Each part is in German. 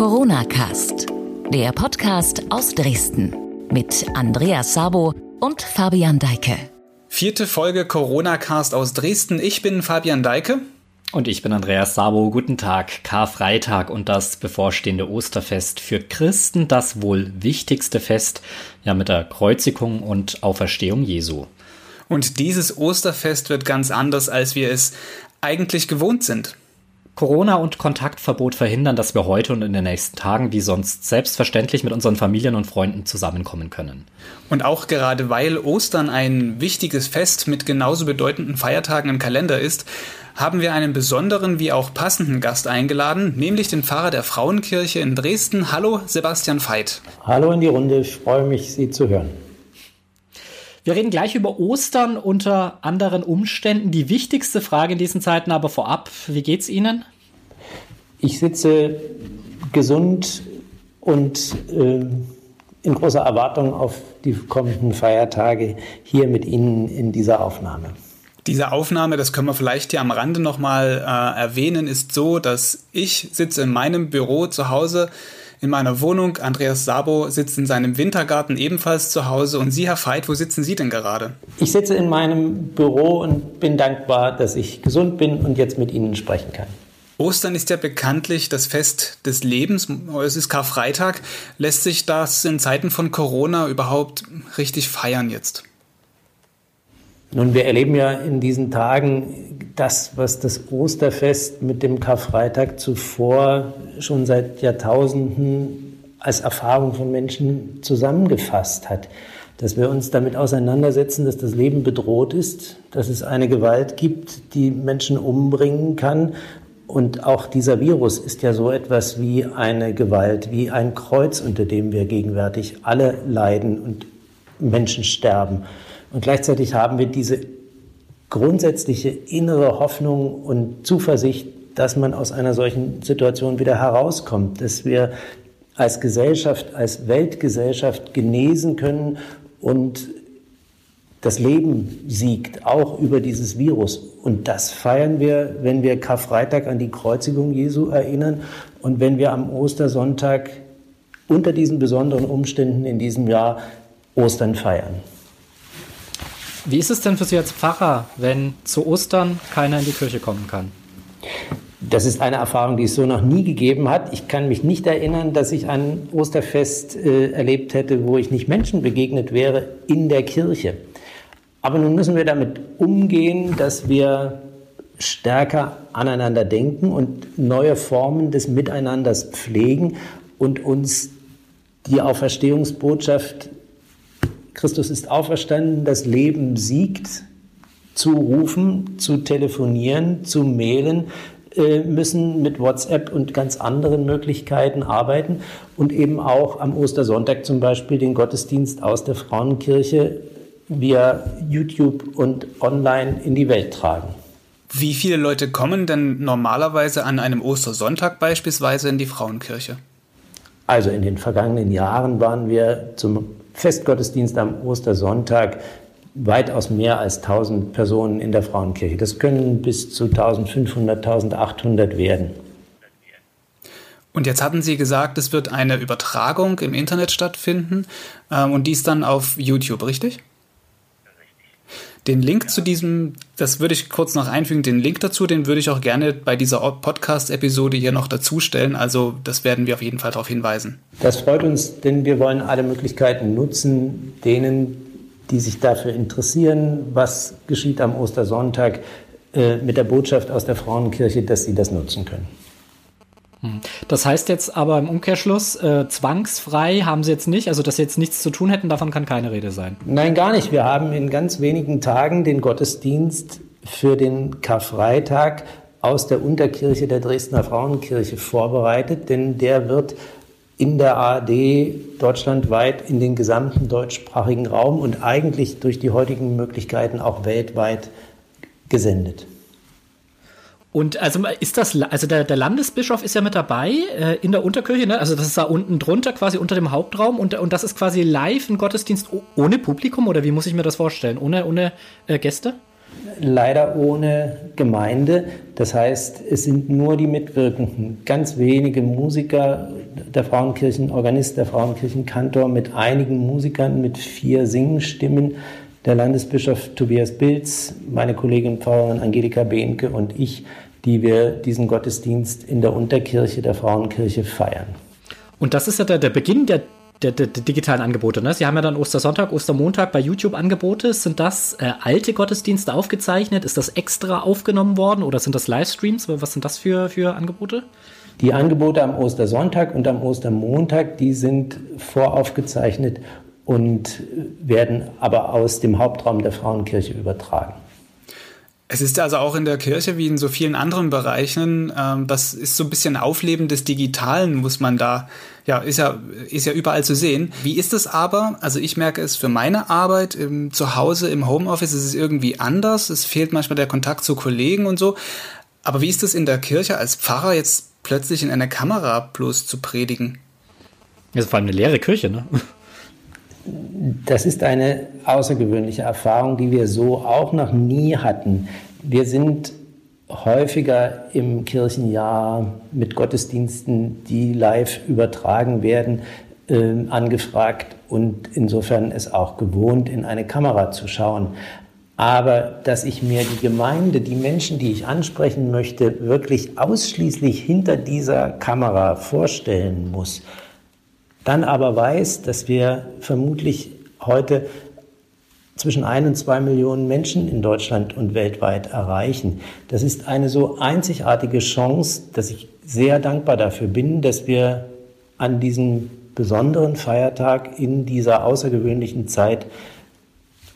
Corona Cast, der Podcast aus Dresden mit Andreas Sabo und Fabian Deike. Vierte Folge Corona Cast aus Dresden. Ich bin Fabian Deike. Und ich bin Andreas Sabo. Guten Tag. Karfreitag und das bevorstehende Osterfest. Für Christen das wohl wichtigste Fest, ja mit der Kreuzigung und Auferstehung Jesu. Und dieses Osterfest wird ganz anders, als wir es eigentlich gewohnt sind. Corona und Kontaktverbot verhindern, dass wir heute und in den nächsten Tagen wie sonst selbstverständlich mit unseren Familien und Freunden zusammenkommen können. Und auch gerade weil Ostern ein wichtiges Fest mit genauso bedeutenden Feiertagen im Kalender ist, haben wir einen besonderen wie auch passenden Gast eingeladen, nämlich den Pfarrer der Frauenkirche in Dresden. Hallo, Sebastian Veit. Hallo in die Runde, ich freue mich, Sie zu hören. Wir reden gleich über Ostern unter anderen Umständen. Die wichtigste Frage in diesen Zeiten aber vorab, wie geht's Ihnen? Ich sitze gesund und äh, in großer Erwartung auf die kommenden Feiertage hier mit Ihnen in dieser Aufnahme. Diese Aufnahme, das können wir vielleicht hier am Rande nochmal äh, erwähnen, ist so, dass ich sitze in meinem Büro zu Hause in meiner Wohnung. Andreas Sabo sitzt in seinem Wintergarten ebenfalls zu Hause. Und Sie, Herr Veit, wo sitzen Sie denn gerade? Ich sitze in meinem Büro und bin dankbar, dass ich gesund bin und jetzt mit Ihnen sprechen kann. Ostern ist ja bekanntlich das Fest des Lebens. Es ist Karfreitag. Lässt sich das in Zeiten von Corona überhaupt richtig feiern jetzt? Nun, wir erleben ja in diesen Tagen das, was das Osterfest mit dem Karfreitag zuvor schon seit Jahrtausenden als Erfahrung von Menschen zusammengefasst hat. Dass wir uns damit auseinandersetzen, dass das Leben bedroht ist, dass es eine Gewalt gibt, die Menschen umbringen kann. Und auch dieser Virus ist ja so etwas wie eine Gewalt, wie ein Kreuz, unter dem wir gegenwärtig alle leiden und Menschen sterben. Und gleichzeitig haben wir diese grundsätzliche innere Hoffnung und Zuversicht, dass man aus einer solchen Situation wieder herauskommt, dass wir als Gesellschaft, als Weltgesellschaft genesen können und das Leben siegt, auch über dieses Virus. Und das feiern wir, wenn wir Karfreitag an die Kreuzigung Jesu erinnern und wenn wir am Ostersonntag unter diesen besonderen Umständen in diesem Jahr Ostern feiern. Wie ist es denn für Sie als Pfarrer, wenn zu Ostern keiner in die Kirche kommen kann? Das ist eine Erfahrung, die es so noch nie gegeben hat. Ich kann mich nicht erinnern, dass ich ein Osterfest äh, erlebt hätte, wo ich nicht Menschen begegnet wäre in der Kirche. Aber nun müssen wir damit umgehen, dass wir stärker aneinander denken und neue Formen des Miteinanders pflegen und uns die Auferstehungsbotschaft Christus ist auferstanden, das Leben siegt, zu rufen, zu telefonieren, zu mailen, äh, müssen mit WhatsApp und ganz anderen Möglichkeiten arbeiten und eben auch am Ostersonntag zum Beispiel den Gottesdienst aus der Frauenkirche via YouTube und online in die Welt tragen. Wie viele Leute kommen denn normalerweise an einem Ostersonntag beispielsweise in die Frauenkirche? Also in den vergangenen Jahren waren wir zum Festgottesdienst am Ostersonntag weitaus mehr als 1000 Personen in der Frauenkirche. Das können bis zu 1500, 1800 werden. Und jetzt hatten Sie gesagt, es wird eine Übertragung im Internet stattfinden ähm, und dies dann auf YouTube, richtig? Den Link zu diesem, das würde ich kurz noch einfügen, den Link dazu, den würde ich auch gerne bei dieser Podcast-Episode hier noch dazu stellen. Also das werden wir auf jeden Fall darauf hinweisen. Das freut uns, denn wir wollen alle Möglichkeiten nutzen, denen, die sich dafür interessieren, was geschieht am Ostersonntag äh, mit der Botschaft aus der Frauenkirche, dass sie das nutzen können. Hm. Das heißt jetzt aber im Umkehrschluss, äh, zwangsfrei haben sie jetzt nicht, also dass sie jetzt nichts zu tun hätten, davon kann keine Rede sein. Nein, gar nicht. Wir haben in ganz wenigen Tagen den Gottesdienst für den Karfreitag aus der Unterkirche der Dresdner Frauenkirche vorbereitet, denn der wird in der ARD deutschlandweit in den gesamten deutschsprachigen Raum und eigentlich durch die heutigen Möglichkeiten auch weltweit gesendet. Und also ist das, also der, der Landesbischof ist ja mit dabei äh, in der Unterkirche, ne? Also das ist da unten drunter, quasi unter dem Hauptraum und, und das ist quasi live ein Gottesdienst ohne Publikum oder wie muss ich mir das vorstellen? Ohne, ohne äh, Gäste? leider ohne Gemeinde. Das heißt, es sind nur die Mitwirkenden, ganz wenige Musiker der Frauenkirchen, Organist der Frauenkirchen, Kantor mit einigen Musikern, mit vier Singenstimmen. Der Landesbischof Tobias Bilz, meine Kollegin Pfarrerin Angelika Behnke und ich, die wir diesen Gottesdienst in der Unterkirche der Frauenkirche feiern. Und das ist ja der, der Beginn der der, der, digitalen Angebote. Ne? Sie haben ja dann Ostersonntag, Ostermontag bei YouTube Angebote. Sind das äh, alte Gottesdienste aufgezeichnet? Ist das extra aufgenommen worden oder sind das Livestreams? Was sind das für, für Angebote? Die Angebote am Ostersonntag und am Ostermontag, die sind voraufgezeichnet und werden aber aus dem Hauptraum der Frauenkirche übertragen. Es ist also auch in der Kirche wie in so vielen anderen Bereichen, ähm, das ist so ein bisschen Aufleben des Digitalen, muss man da, ja, ist ja, ist ja überall zu sehen. Wie ist es aber? Also ich merke es für meine Arbeit im, zu Hause im Homeoffice ist es irgendwie anders. Es fehlt manchmal der Kontakt zu Kollegen und so. Aber wie ist es in der Kirche als Pfarrer jetzt plötzlich in einer Kamera bloß zu predigen? Das ist vor allem eine leere Kirche, ne? Das ist eine außergewöhnliche Erfahrung, die wir so auch noch nie hatten. Wir sind häufiger im Kirchenjahr mit Gottesdiensten, die live übertragen werden, äh, angefragt und insofern es auch gewohnt, in eine Kamera zu schauen. Aber dass ich mir die Gemeinde, die Menschen, die ich ansprechen möchte, wirklich ausschließlich hinter dieser Kamera vorstellen muss, dann aber weiß, dass wir vermutlich heute zwischen ein und zwei Millionen Menschen in Deutschland und weltweit erreichen. Das ist eine so einzigartige Chance, dass ich sehr dankbar dafür bin, dass wir an diesem besonderen Feiertag in dieser außergewöhnlichen Zeit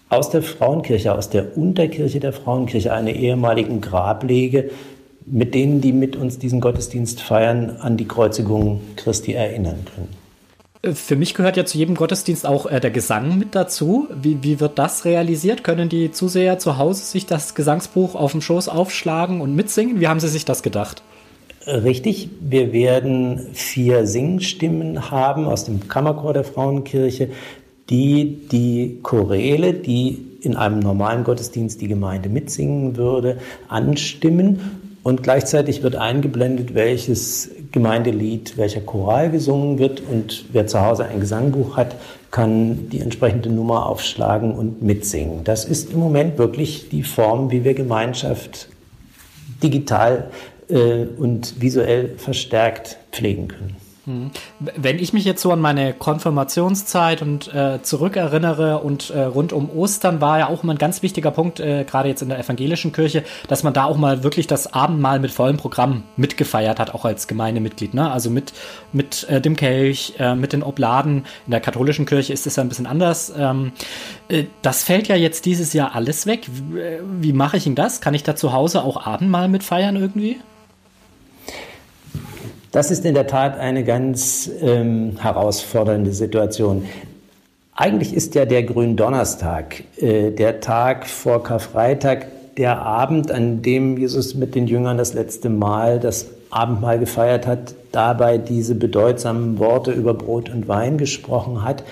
aus der Frauenkirche, aus der Unterkirche der Frauenkirche, einer ehemaligen Grablege, mit denen, die mit uns diesen Gottesdienst feiern, an die Kreuzigung Christi erinnern können. Für mich gehört ja zu jedem Gottesdienst auch äh, der Gesang mit dazu. Wie, wie wird das realisiert? Können die Zuseher zu Hause sich das Gesangsbuch auf dem Schoß aufschlagen und mitsingen? Wie haben Sie sich das gedacht? Richtig, wir werden vier Singstimmen haben aus dem Kammerchor der Frauenkirche, die die Choräle, die in einem normalen Gottesdienst die Gemeinde mitsingen würde, anstimmen und gleichzeitig wird eingeblendet, welches Gemeindelied, welcher Choral gesungen wird. Und wer zu Hause ein Gesangbuch hat, kann die entsprechende Nummer aufschlagen und mitsingen. Das ist im Moment wirklich die Form, wie wir Gemeinschaft digital äh, und visuell verstärkt pflegen können. Hm. Wenn ich mich jetzt so an meine Konfirmationszeit und äh, zurückerinnere und äh, rund um Ostern war ja auch immer ein ganz wichtiger Punkt, äh, gerade jetzt in der evangelischen Kirche, dass man da auch mal wirklich das Abendmahl mit vollem Programm mitgefeiert hat, auch als Gemeindemitglied. Ne? Also mit, mit äh, dem Kelch, äh, mit den Obladen. In der katholischen Kirche ist es ja ein bisschen anders. Ähm, äh, das fällt ja jetzt dieses Jahr alles weg. Wie, wie mache ich denn das? Kann ich da zu Hause auch Abendmahl mitfeiern irgendwie? Das ist in der Tat eine ganz ähm, herausfordernde Situation. Eigentlich ist ja der Gründonnerstag, äh, der Tag vor Karfreitag, der Abend, an dem Jesus mit den Jüngern das letzte Mal das Abendmahl gefeiert hat, dabei diese bedeutsamen Worte über Brot und Wein gesprochen hat.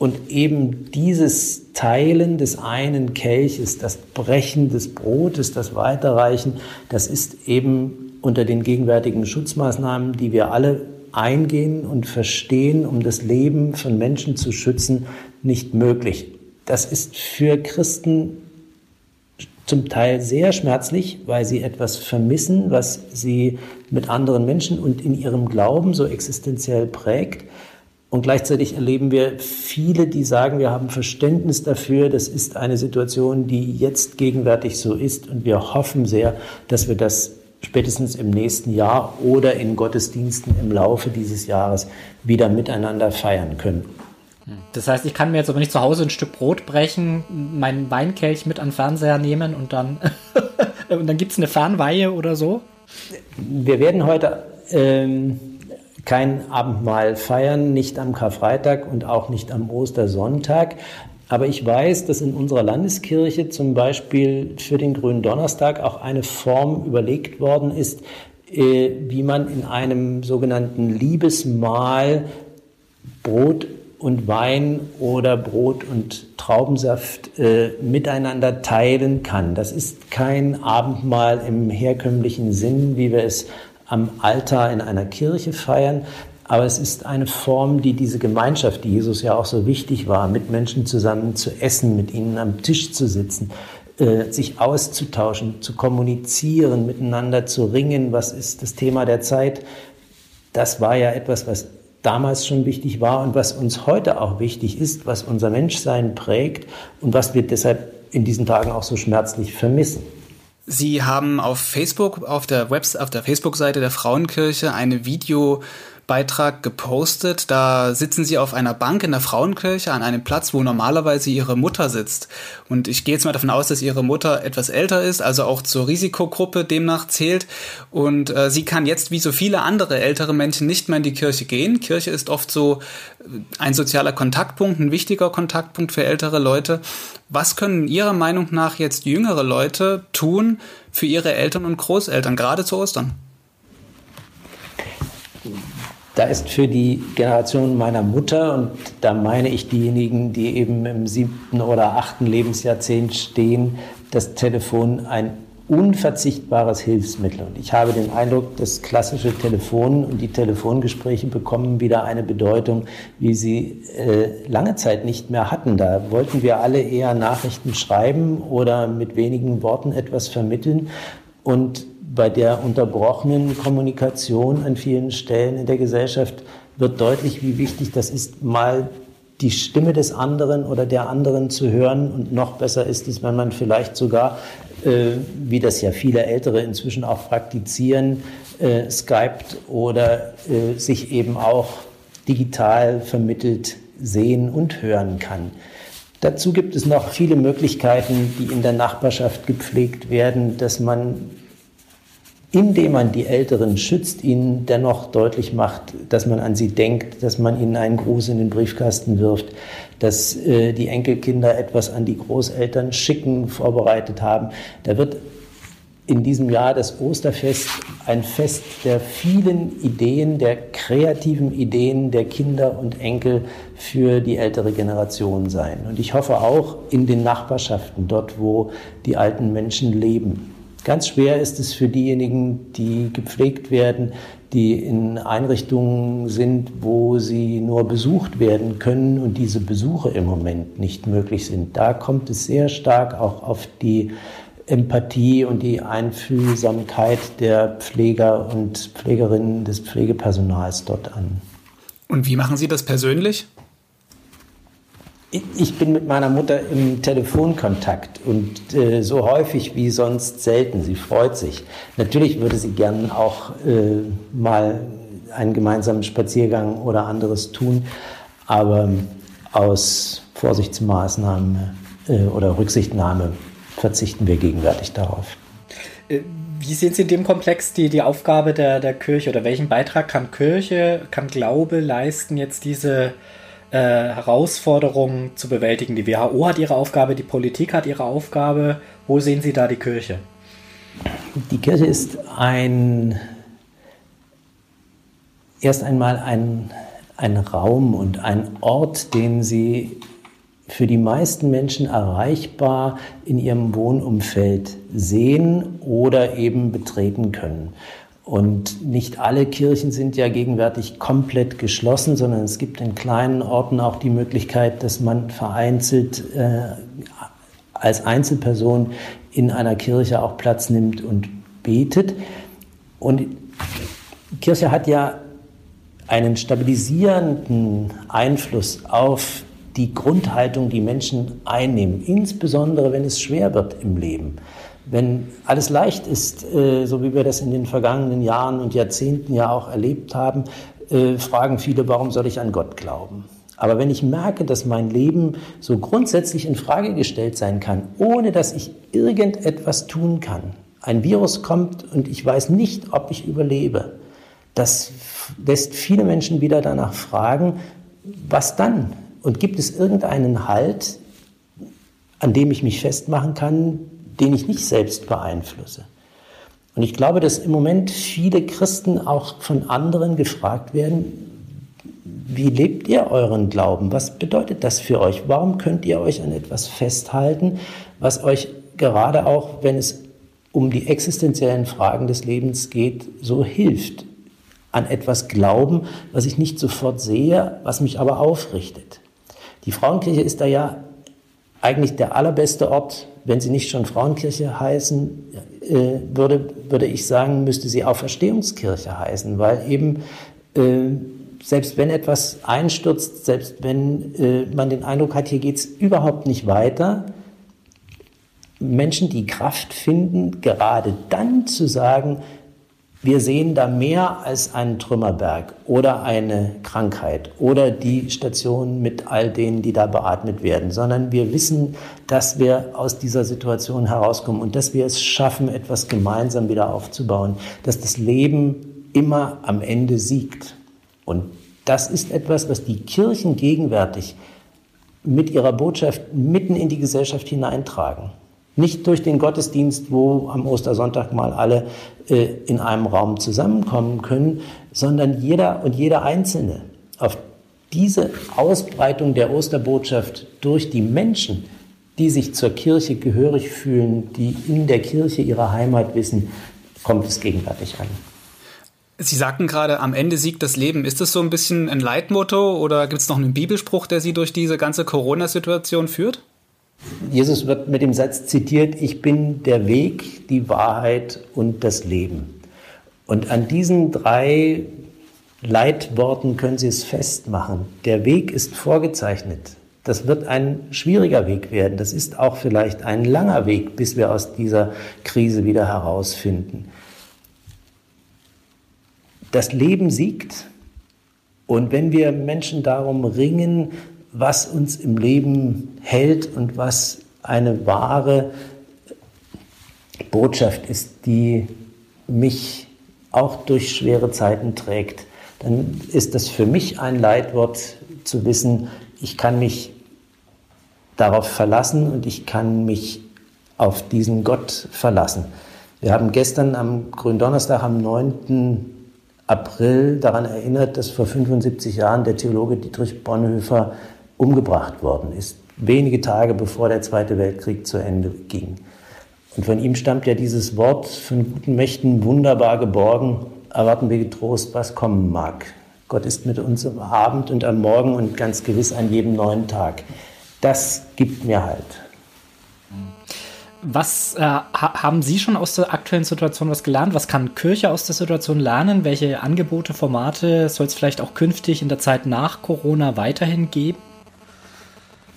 Und eben dieses Teilen des einen Kelches, das Brechen des Brotes, das Weiterreichen, das ist eben unter den gegenwärtigen Schutzmaßnahmen, die wir alle eingehen und verstehen, um das Leben von Menschen zu schützen, nicht möglich. Das ist für Christen zum Teil sehr schmerzlich, weil sie etwas vermissen, was sie mit anderen Menschen und in ihrem Glauben so existenziell prägt. Und gleichzeitig erleben wir viele, die sagen, wir haben Verständnis dafür, das ist eine Situation, die jetzt gegenwärtig so ist und wir hoffen sehr, dass wir das spätestens im nächsten Jahr oder in Gottesdiensten im Laufe dieses Jahres wieder miteinander feiern können. Das heißt, ich kann mir jetzt aber nicht zu Hause ein Stück Brot brechen, meinen Weinkelch mit an den Fernseher nehmen und dann, und dann gibt es eine Fernweihe oder so? Wir werden heute ähm, kein Abendmahl feiern, nicht am Karfreitag und auch nicht am Ostersonntag. Aber ich weiß, dass in unserer Landeskirche zum Beispiel für den Grünen Donnerstag auch eine Form überlegt worden ist, äh, wie man in einem sogenannten Liebesmahl Brot und Wein oder Brot und Traubensaft äh, miteinander teilen kann. Das ist kein Abendmahl im herkömmlichen Sinn, wie wir es am Altar in einer Kirche feiern, aber es ist eine Form, die diese Gemeinschaft, die Jesus ja auch so wichtig war, mit Menschen zusammen zu essen, mit ihnen am Tisch zu sitzen, äh, sich auszutauschen, zu kommunizieren, miteinander zu ringen, was ist das Thema der Zeit, das war ja etwas, was damals schon wichtig war und was uns heute auch wichtig ist, was unser Menschsein prägt und was wir deshalb in diesen Tagen auch so schmerzlich vermissen. Sie haben auf Facebook, auf der Webs, auf der Facebook-Seite der Frauenkirche eine Video Beitrag gepostet. Da sitzen sie auf einer Bank in der Frauenkirche an einem Platz, wo normalerweise ihre Mutter sitzt. Und ich gehe jetzt mal davon aus, dass ihre Mutter etwas älter ist, also auch zur Risikogruppe demnach zählt. Und äh, sie kann jetzt wie so viele andere ältere Menschen nicht mehr in die Kirche gehen. Kirche ist oft so äh, ein sozialer Kontaktpunkt, ein wichtiger Kontaktpunkt für ältere Leute. Was können Ihrer Meinung nach jetzt jüngere Leute tun für ihre Eltern und Großeltern, gerade zu Ostern? Da ist für die Generation meiner Mutter, und da meine ich diejenigen, die eben im siebten oder achten Lebensjahrzehnt stehen, das Telefon ein unverzichtbares Hilfsmittel. Und ich habe den Eindruck, das klassische Telefon und die Telefongespräche bekommen wieder eine Bedeutung, wie sie äh, lange Zeit nicht mehr hatten. Da wollten wir alle eher Nachrichten schreiben oder mit wenigen Worten etwas vermitteln. Und bei der unterbrochenen Kommunikation an vielen Stellen in der Gesellschaft wird deutlich, wie wichtig das ist, mal die Stimme des anderen oder der anderen zu hören. Und noch besser ist es, wenn man vielleicht sogar, äh, wie das ja viele Ältere inzwischen auch praktizieren, äh, skypt oder äh, sich eben auch digital vermittelt sehen und hören kann. Dazu gibt es noch viele Möglichkeiten, die in der Nachbarschaft gepflegt werden, dass man indem man die Älteren schützt, ihnen dennoch deutlich macht, dass man an sie denkt, dass man ihnen einen Gruß in den Briefkasten wirft, dass äh, die Enkelkinder etwas an die Großeltern schicken, vorbereitet haben. Da wird in diesem Jahr das Osterfest ein Fest der vielen Ideen, der kreativen Ideen der Kinder und Enkel für die ältere Generation sein. Und ich hoffe auch in den Nachbarschaften, dort wo die alten Menschen leben. Ganz schwer ist es für diejenigen, die gepflegt werden, die in Einrichtungen sind, wo sie nur besucht werden können und diese Besuche im Moment nicht möglich sind. Da kommt es sehr stark auch auf die Empathie und die Einfühlsamkeit der Pfleger und Pflegerinnen des Pflegepersonals dort an. Und wie machen Sie das persönlich? Ich bin mit meiner Mutter im Telefonkontakt und äh, so häufig wie sonst selten. Sie freut sich. Natürlich würde sie gern auch äh, mal einen gemeinsamen Spaziergang oder anderes tun, aber aus Vorsichtsmaßnahmen äh, oder Rücksichtnahme verzichten wir gegenwärtig darauf. Äh, wie sehen Sie in dem Komplex die, die Aufgabe der, der Kirche oder welchen Beitrag kann Kirche, kann Glaube leisten, jetzt diese äh, Herausforderungen zu bewältigen. Die WHO hat ihre Aufgabe, die Politik hat ihre Aufgabe. Wo sehen Sie da die Kirche? Die Kirche ist ein erst einmal ein, ein Raum und ein Ort, den sie für die meisten Menschen erreichbar in ihrem Wohnumfeld sehen oder eben betreten können. Und nicht alle Kirchen sind ja gegenwärtig komplett geschlossen, sondern es gibt in kleinen Orten auch die Möglichkeit, dass man vereinzelt äh, als Einzelperson in einer Kirche auch Platz nimmt und betet. Und die Kirche hat ja einen stabilisierenden Einfluss auf die Grundhaltung, die Menschen einnehmen, insbesondere wenn es schwer wird im Leben. Wenn alles leicht ist, äh, so wie wir das in den vergangenen Jahren und Jahrzehnten ja auch erlebt haben, äh, fragen viele, warum soll ich an Gott glauben? Aber wenn ich merke, dass mein Leben so grundsätzlich in Frage gestellt sein kann, ohne dass ich irgendetwas tun kann, ein Virus kommt und ich weiß nicht, ob ich überlebe, das lässt viele Menschen wieder danach fragen, was dann? Und gibt es irgendeinen Halt, an dem ich mich festmachen kann, den ich nicht selbst beeinflusse. Und ich glaube, dass im Moment viele Christen auch von anderen gefragt werden, wie lebt ihr euren Glauben? Was bedeutet das für euch? Warum könnt ihr euch an etwas festhalten, was euch gerade auch, wenn es um die existenziellen Fragen des Lebens geht, so hilft? An etwas glauben, was ich nicht sofort sehe, was mich aber aufrichtet. Die Frauenkirche ist da ja eigentlich der allerbeste Ort, wenn sie nicht schon Frauenkirche heißen äh, würde, würde ich sagen, müsste sie auch Verstehungskirche heißen, weil eben äh, selbst wenn etwas einstürzt, selbst wenn äh, man den Eindruck hat, hier geht es überhaupt nicht weiter, Menschen die Kraft finden, gerade dann zu sagen, wir sehen da mehr als einen Trümmerberg oder eine Krankheit oder die Station mit all denen, die da beatmet werden, sondern wir wissen, dass wir aus dieser Situation herauskommen und dass wir es schaffen, etwas gemeinsam wieder aufzubauen, dass das Leben immer am Ende siegt. Und das ist etwas, was die Kirchen gegenwärtig mit ihrer Botschaft mitten in die Gesellschaft hineintragen. Nicht durch den Gottesdienst, wo am Ostersonntag mal alle äh, in einem Raum zusammenkommen können, sondern jeder und jeder Einzelne auf diese Ausbreitung der Osterbotschaft durch die Menschen, die sich zur Kirche gehörig fühlen, die in der Kirche ihre Heimat wissen, kommt es gegenwärtig an. Sie sagten gerade, am Ende siegt das Leben. Ist das so ein bisschen ein Leitmotto oder gibt es noch einen Bibelspruch, der Sie durch diese ganze Corona-Situation führt? Jesus wird mit dem Satz zitiert, ich bin der Weg, die Wahrheit und das Leben. Und an diesen drei Leitworten können Sie es festmachen. Der Weg ist vorgezeichnet. Das wird ein schwieriger Weg werden. Das ist auch vielleicht ein langer Weg, bis wir aus dieser Krise wieder herausfinden. Das Leben siegt. Und wenn wir Menschen darum ringen, was uns im Leben hält und was eine wahre Botschaft ist, die mich auch durch schwere Zeiten trägt, dann ist das für mich ein Leitwort zu wissen, ich kann mich darauf verlassen und ich kann mich auf diesen Gott verlassen. Wir haben gestern am Gründonnerstag, am 9. April daran erinnert, dass vor 75 Jahren der Theologe Dietrich Bonhoeffer umgebracht worden ist, wenige Tage bevor der Zweite Weltkrieg zu Ende ging. Und von ihm stammt ja dieses Wort, von guten Mächten wunderbar geborgen, erwarten wir getrost, was kommen mag. Gott ist mit uns am Abend und am Morgen und ganz gewiss an jedem neuen Tag. Das gibt mir Halt. Was äh, ha haben Sie schon aus der aktuellen Situation was gelernt? Was kann Kirche aus der Situation lernen? Welche Angebote, Formate soll es vielleicht auch künftig in der Zeit nach Corona weiterhin geben?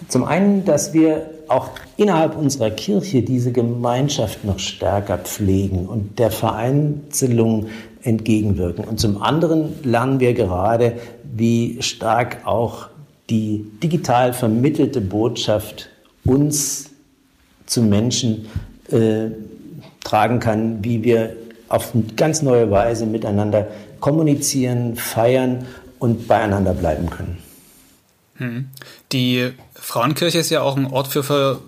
Zum einen, dass wir auch innerhalb unserer Kirche diese Gemeinschaft noch stärker pflegen und der Vereinzelung entgegenwirken. Und zum anderen lernen wir gerade, wie stark auch die digital vermittelte Botschaft uns zu Menschen äh, tragen kann, wie wir auf ganz neue Weise miteinander kommunizieren, feiern und beieinander bleiben können. Die Frauenkirche ist ja auch ein Ort für, für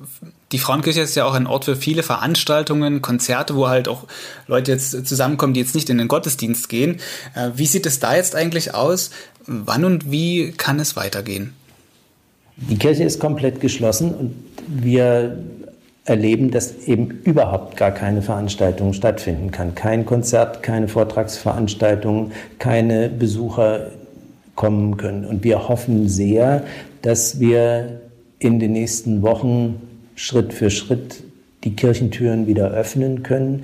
die Frauenkirche ist ja auch ein Ort für viele Veranstaltungen, Konzerte, wo halt auch Leute jetzt zusammenkommen, die jetzt nicht in den Gottesdienst gehen. Äh, wie sieht es da jetzt eigentlich aus? Wann und wie kann es weitergehen? Die Kirche ist komplett geschlossen und wir erleben, dass eben überhaupt gar keine Veranstaltung stattfinden kann. Kein Konzert, keine Vortragsveranstaltung, keine Besucher kommen können. Und wir hoffen sehr, dass wir in den nächsten Wochen Schritt für Schritt die Kirchentüren wieder öffnen können.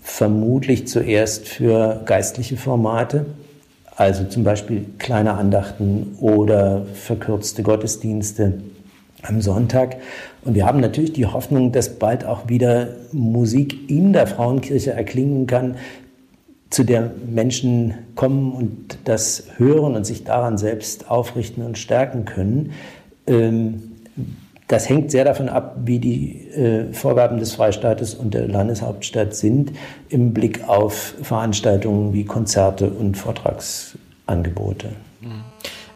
Vermutlich zuerst für geistliche Formate, also zum Beispiel kleine Andachten oder verkürzte Gottesdienste am Sonntag. Und wir haben natürlich die Hoffnung, dass bald auch wieder Musik in der Frauenkirche erklingen kann, zu der Menschen kommen und das hören und sich daran selbst aufrichten und stärken können. Ähm, das hängt sehr davon ab, wie die äh, Vorgaben des Freistaates und der Landeshauptstadt sind im Blick auf Veranstaltungen wie Konzerte und Vortragsangebote. Mhm.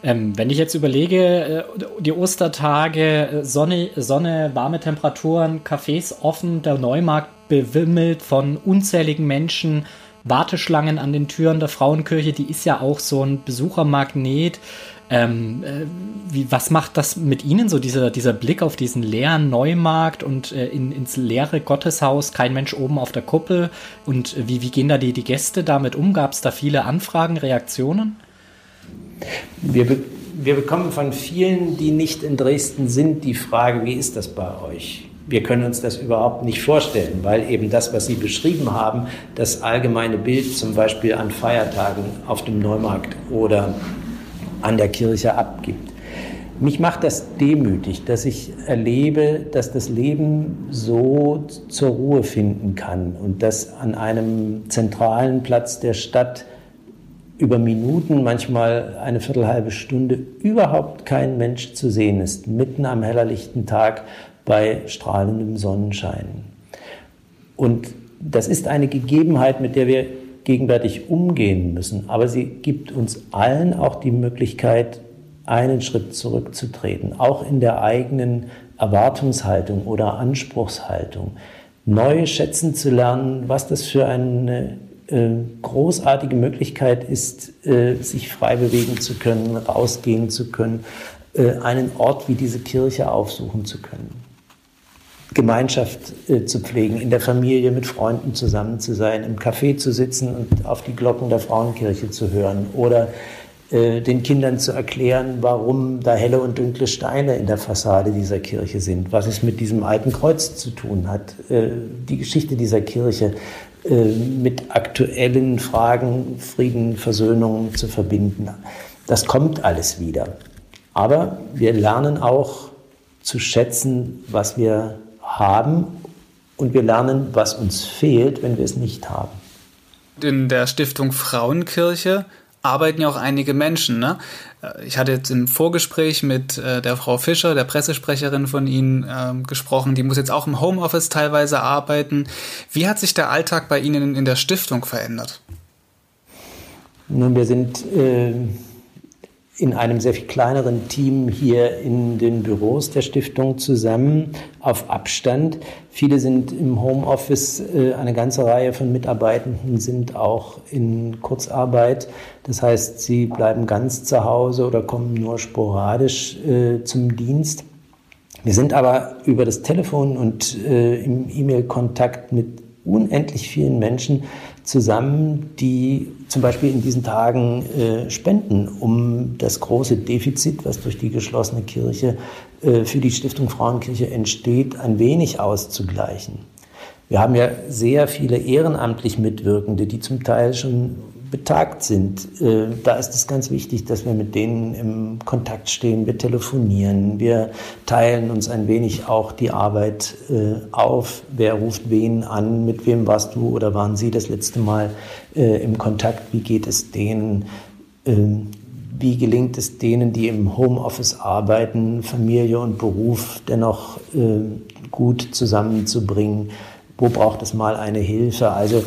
Ähm, wenn ich jetzt überlege, äh, die Ostertage, äh, Sonne, Sonne, warme Temperaturen, Cafés offen, der Neumarkt bewimmelt von unzähligen Menschen, Warteschlangen an den Türen der Frauenkirche, die ist ja auch so ein Besuchermagnet. Ähm, äh, wie, was macht das mit Ihnen, so dieser, dieser Blick auf diesen leeren Neumarkt und äh, in, ins leere Gotteshaus, kein Mensch oben auf der Kuppel? Und äh, wie, wie gehen da die, die Gäste damit um? Gab es da viele Anfragen, Reaktionen? Wir, be wir bekommen von vielen, die nicht in Dresden sind, die Frage, wie ist das bei euch? Wir können uns das überhaupt nicht vorstellen, weil eben das, was Sie beschrieben haben, das allgemeine Bild zum Beispiel an Feiertagen auf dem Neumarkt oder an der Kirche abgibt. Mich macht das demütig, dass ich erlebe, dass das Leben so zur Ruhe finden kann und dass an einem zentralen Platz der Stadt über Minuten, manchmal eine Viertelhalbe Stunde überhaupt kein Mensch zu sehen ist, mitten am hellerlichten Tag bei strahlendem Sonnenschein. Und das ist eine Gegebenheit, mit der wir gegenwärtig umgehen müssen, aber sie gibt uns allen auch die Möglichkeit, einen Schritt zurückzutreten, auch in der eigenen Erwartungshaltung oder Anspruchshaltung, neu schätzen zu lernen, was das für eine äh, großartige Möglichkeit ist, äh, sich frei bewegen zu können, rausgehen zu können, äh, einen Ort wie diese Kirche aufsuchen zu können. Gemeinschaft äh, zu pflegen, in der Familie mit Freunden zusammen zu sein, im Café zu sitzen und auf die Glocken der Frauenkirche zu hören oder äh, den Kindern zu erklären, warum da helle und dunkle Steine in der Fassade dieser Kirche sind, was es mit diesem alten Kreuz zu tun hat, äh, die Geschichte dieser Kirche äh, mit aktuellen Fragen Frieden, Versöhnung zu verbinden. Das kommt alles wieder. Aber wir lernen auch zu schätzen, was wir haben und wir lernen, was uns fehlt, wenn wir es nicht haben. In der Stiftung Frauenkirche arbeiten ja auch einige Menschen. Ne? Ich hatte jetzt im Vorgespräch mit äh, der Frau Fischer, der Pressesprecherin von Ihnen, äh, gesprochen. Die muss jetzt auch im Homeoffice teilweise arbeiten. Wie hat sich der Alltag bei Ihnen in der Stiftung verändert? Nun, wir sind äh, in einem sehr viel kleineren Team hier in den Büros der Stiftung zusammen auf Abstand. Viele sind im Homeoffice, äh, eine ganze Reihe von Mitarbeitenden sind auch in Kurzarbeit. Das heißt, sie bleiben ganz zu Hause oder kommen nur sporadisch äh, zum Dienst. Wir sind aber über das Telefon und äh, im E-Mail-Kontakt mit unendlich vielen Menschen zusammen, die zum Beispiel in diesen Tagen äh, spenden, um das große Defizit, was durch die geschlossene Kirche äh, für die Stiftung Frauenkirche entsteht, ein wenig auszugleichen. Wir haben ja sehr viele ehrenamtlich Mitwirkende, die zum Teil schon betagt sind. Äh, da ist es ganz wichtig, dass wir mit denen im Kontakt stehen. Wir telefonieren, wir teilen uns ein wenig auch die Arbeit äh, auf. Wer ruft wen an, mit wem warst du oder waren Sie das letzte Mal äh, im Kontakt? Wie geht es denen? Ähm, wie gelingt es denen, die im Homeoffice arbeiten, Familie und Beruf dennoch gut zusammenzubringen? Wo braucht es mal eine Hilfe? Also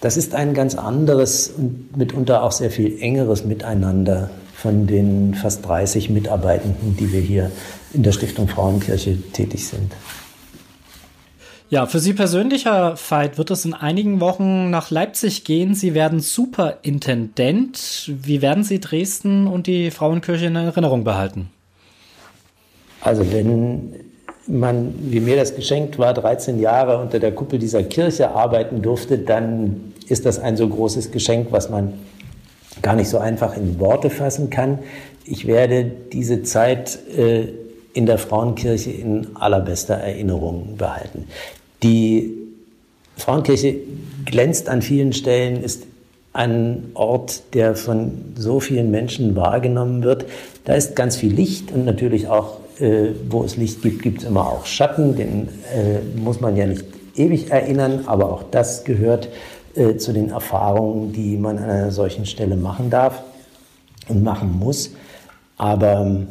das ist ein ganz anderes und mitunter auch sehr viel engeres Miteinander von den fast 30 Mitarbeitenden, die wir hier in der Stiftung Frauenkirche tätig sind. Ja, für Sie persönlich, Herr Veit, wird es in einigen Wochen nach Leipzig gehen. Sie werden Superintendent. Wie werden Sie Dresden und die Frauenkirche in Erinnerung behalten? Also wenn man, wie mir das geschenkt war, 13 Jahre unter der Kuppel dieser Kirche arbeiten durfte, dann ist das ein so großes Geschenk, was man gar nicht so einfach in Worte fassen kann. Ich werde diese Zeit äh, in der Frauenkirche in allerbester Erinnerung behalten. Die Frauenkirche glänzt an vielen Stellen, ist ein Ort, der von so vielen Menschen wahrgenommen wird. Da ist ganz viel Licht und natürlich auch äh, wo es Licht gibt, gibt es immer auch Schatten. Den äh, muss man ja nicht ewig erinnern, aber auch das gehört äh, zu den Erfahrungen, die man an einer solchen Stelle machen darf und machen muss. Aber ähm,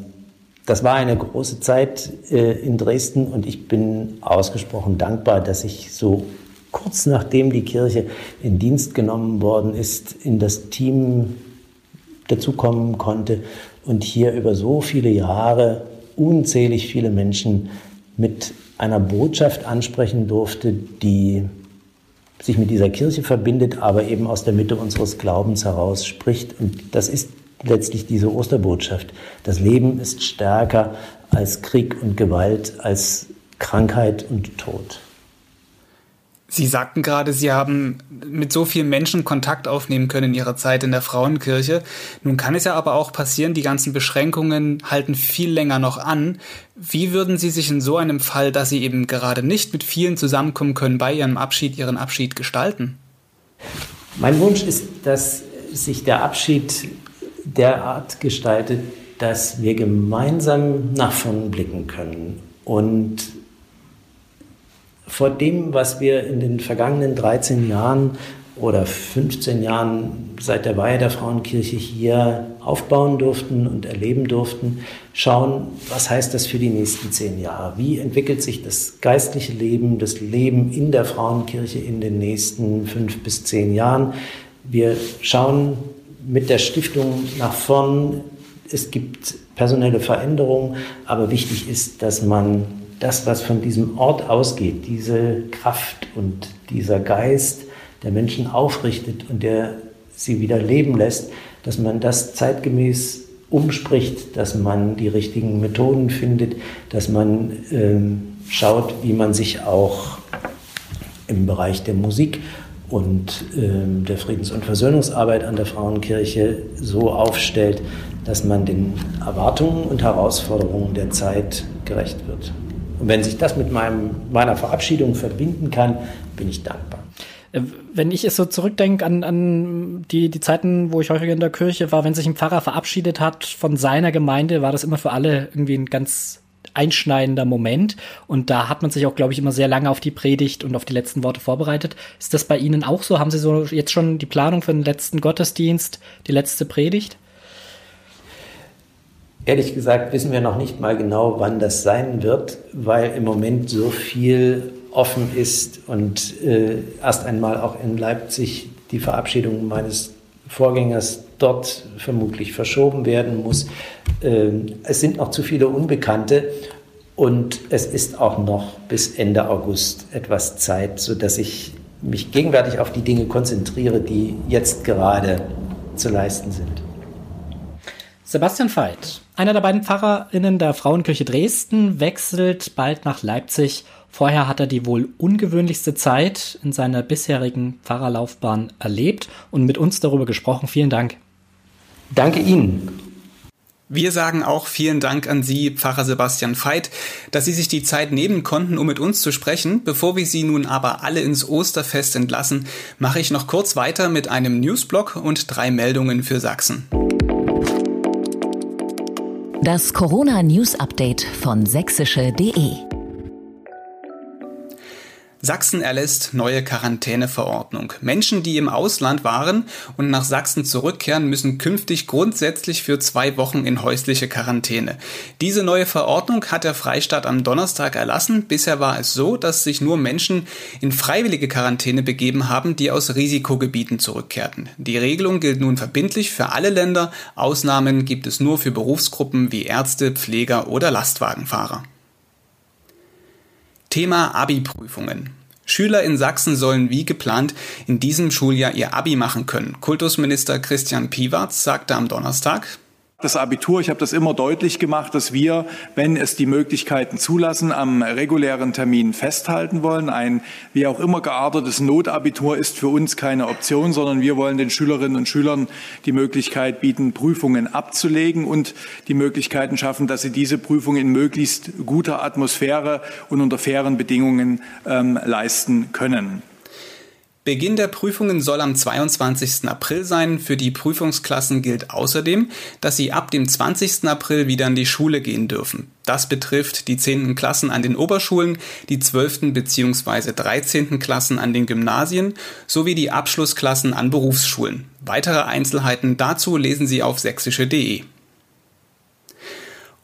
das war eine große Zeit äh, in Dresden und ich bin ausgesprochen dankbar, dass ich so kurz nachdem die Kirche in Dienst genommen worden ist, in das Team dazukommen konnte und hier über so viele Jahre unzählig viele Menschen mit einer Botschaft ansprechen durfte, die sich mit dieser Kirche verbindet, aber eben aus der Mitte unseres Glaubens heraus spricht. Und das ist letztlich diese Osterbotschaft. Das Leben ist stärker als Krieg und Gewalt, als Krankheit und Tod. Sie sagten gerade, Sie haben mit so vielen Menschen Kontakt aufnehmen können in Ihrer Zeit in der Frauenkirche. Nun kann es ja aber auch passieren, die ganzen Beschränkungen halten viel länger noch an. Wie würden Sie sich in so einem Fall, dass Sie eben gerade nicht mit vielen zusammenkommen können, bei Ihrem Abschied, Ihren Abschied gestalten? Mein Wunsch ist, dass sich der Abschied derart gestaltet, dass wir gemeinsam nach vorn blicken können und vor dem, was wir in den vergangenen 13 Jahren oder 15 Jahren seit der Weihe der Frauenkirche hier aufbauen durften und erleben durften, schauen, was heißt das für die nächsten zehn Jahre? Wie entwickelt sich das geistliche Leben, das Leben in der Frauenkirche in den nächsten fünf bis zehn Jahren? Wir schauen mit der Stiftung nach vorn. Es gibt personelle Veränderungen, aber wichtig ist, dass man das, was von diesem Ort ausgeht, diese Kraft und dieser Geist der Menschen aufrichtet und der sie wieder leben lässt, dass man das zeitgemäß umspricht, dass man die richtigen Methoden findet, dass man ähm, schaut, wie man sich auch im Bereich der Musik und ähm, der Friedens- und Versöhnungsarbeit an der Frauenkirche so aufstellt, dass man den Erwartungen und Herausforderungen der Zeit gerecht wird. Und wenn sich das mit meinem, meiner Verabschiedung verbinden kann, bin ich dankbar. Äh, wenn ich es so zurückdenke an, an die, die Zeiten, wo ich häufig in der Kirche war, wenn sich ein Pfarrer verabschiedet hat von seiner Gemeinde, war das immer für alle irgendwie ein ganz einschneidender Moment. Und da hat man sich auch, glaube ich, immer sehr lange auf die Predigt und auf die letzten Worte vorbereitet. Ist das bei Ihnen auch so? Haben Sie so jetzt schon die Planung für den letzten Gottesdienst, die letzte Predigt? Ehrlich gesagt wissen wir noch nicht mal genau, wann das sein wird, weil im Moment so viel offen ist und äh, erst einmal auch in Leipzig die Verabschiedung meines Vorgängers dort vermutlich verschoben werden muss. Äh, es sind noch zu viele Unbekannte und es ist auch noch bis Ende August etwas Zeit, sodass ich mich gegenwärtig auf die Dinge konzentriere, die jetzt gerade zu leisten sind. Sebastian Veit, einer der beiden PfarrerInnen der Frauenkirche Dresden, wechselt bald nach Leipzig. Vorher hat er die wohl ungewöhnlichste Zeit in seiner bisherigen Pfarrerlaufbahn erlebt und mit uns darüber gesprochen. Vielen Dank. Danke Ihnen. Wir sagen auch vielen Dank an Sie, Pfarrer Sebastian Veit, dass Sie sich die Zeit nehmen konnten, um mit uns zu sprechen. Bevor wir Sie nun aber alle ins Osterfest entlassen, mache ich noch kurz weiter mit einem Newsblog und drei Meldungen für Sachsen. Das Corona News Update von sächsische.de Sachsen erlässt neue Quarantäneverordnung. Menschen, die im Ausland waren und nach Sachsen zurückkehren, müssen künftig grundsätzlich für zwei Wochen in häusliche Quarantäne. Diese neue Verordnung hat der Freistaat am Donnerstag erlassen. Bisher war es so, dass sich nur Menschen in freiwillige Quarantäne begeben haben, die aus Risikogebieten zurückkehrten. Die Regelung gilt nun verbindlich für alle Länder. Ausnahmen gibt es nur für Berufsgruppen wie Ärzte, Pfleger oder Lastwagenfahrer. Thema Abi-Prüfungen. Schüler in Sachsen sollen wie geplant in diesem Schuljahr ihr Abi machen können. Kultusminister Christian Piwarz sagte am Donnerstag, das Abitur, ich habe das immer deutlich gemacht, dass wir, wenn es die Möglichkeiten zulassen, am regulären Termin festhalten wollen. Ein wie auch immer geartetes Notabitur ist für uns keine Option, sondern wir wollen den Schülerinnen und Schülern die Möglichkeit bieten, Prüfungen abzulegen und die Möglichkeiten schaffen, dass sie diese Prüfungen in möglichst guter Atmosphäre und unter fairen Bedingungen ähm, leisten können. Beginn der Prüfungen soll am 22. April sein. Für die Prüfungsklassen gilt außerdem, dass sie ab dem 20. April wieder in die Schule gehen dürfen. Das betrifft die 10. Klassen an den Oberschulen, die 12. bzw. 13. Klassen an den Gymnasien sowie die Abschlussklassen an Berufsschulen. Weitere Einzelheiten dazu lesen Sie auf sächsische.de.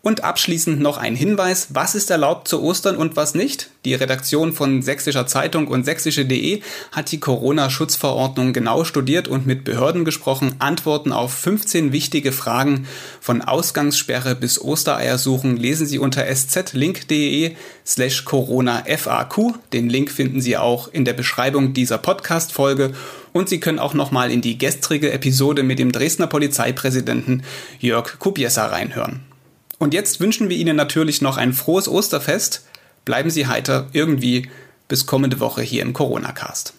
Und abschließend noch ein Hinweis, was ist erlaubt zu Ostern und was nicht? Die Redaktion von Sächsischer Zeitung und sächsische.de hat die Corona-Schutzverordnung genau studiert und mit Behörden gesprochen. Antworten auf 15 wichtige Fragen von Ausgangssperre bis Ostereier suchen lesen Sie unter szlink.de slash Corona FAQ. Den Link finden Sie auch in der Beschreibung dieser Podcast-Folge Und Sie können auch nochmal in die gestrige Episode mit dem Dresdner Polizeipräsidenten Jörg Kubiesa reinhören. Und jetzt wünschen wir Ihnen natürlich noch ein frohes Osterfest. Bleiben Sie heiter irgendwie bis kommende Woche hier im Corona-Cast.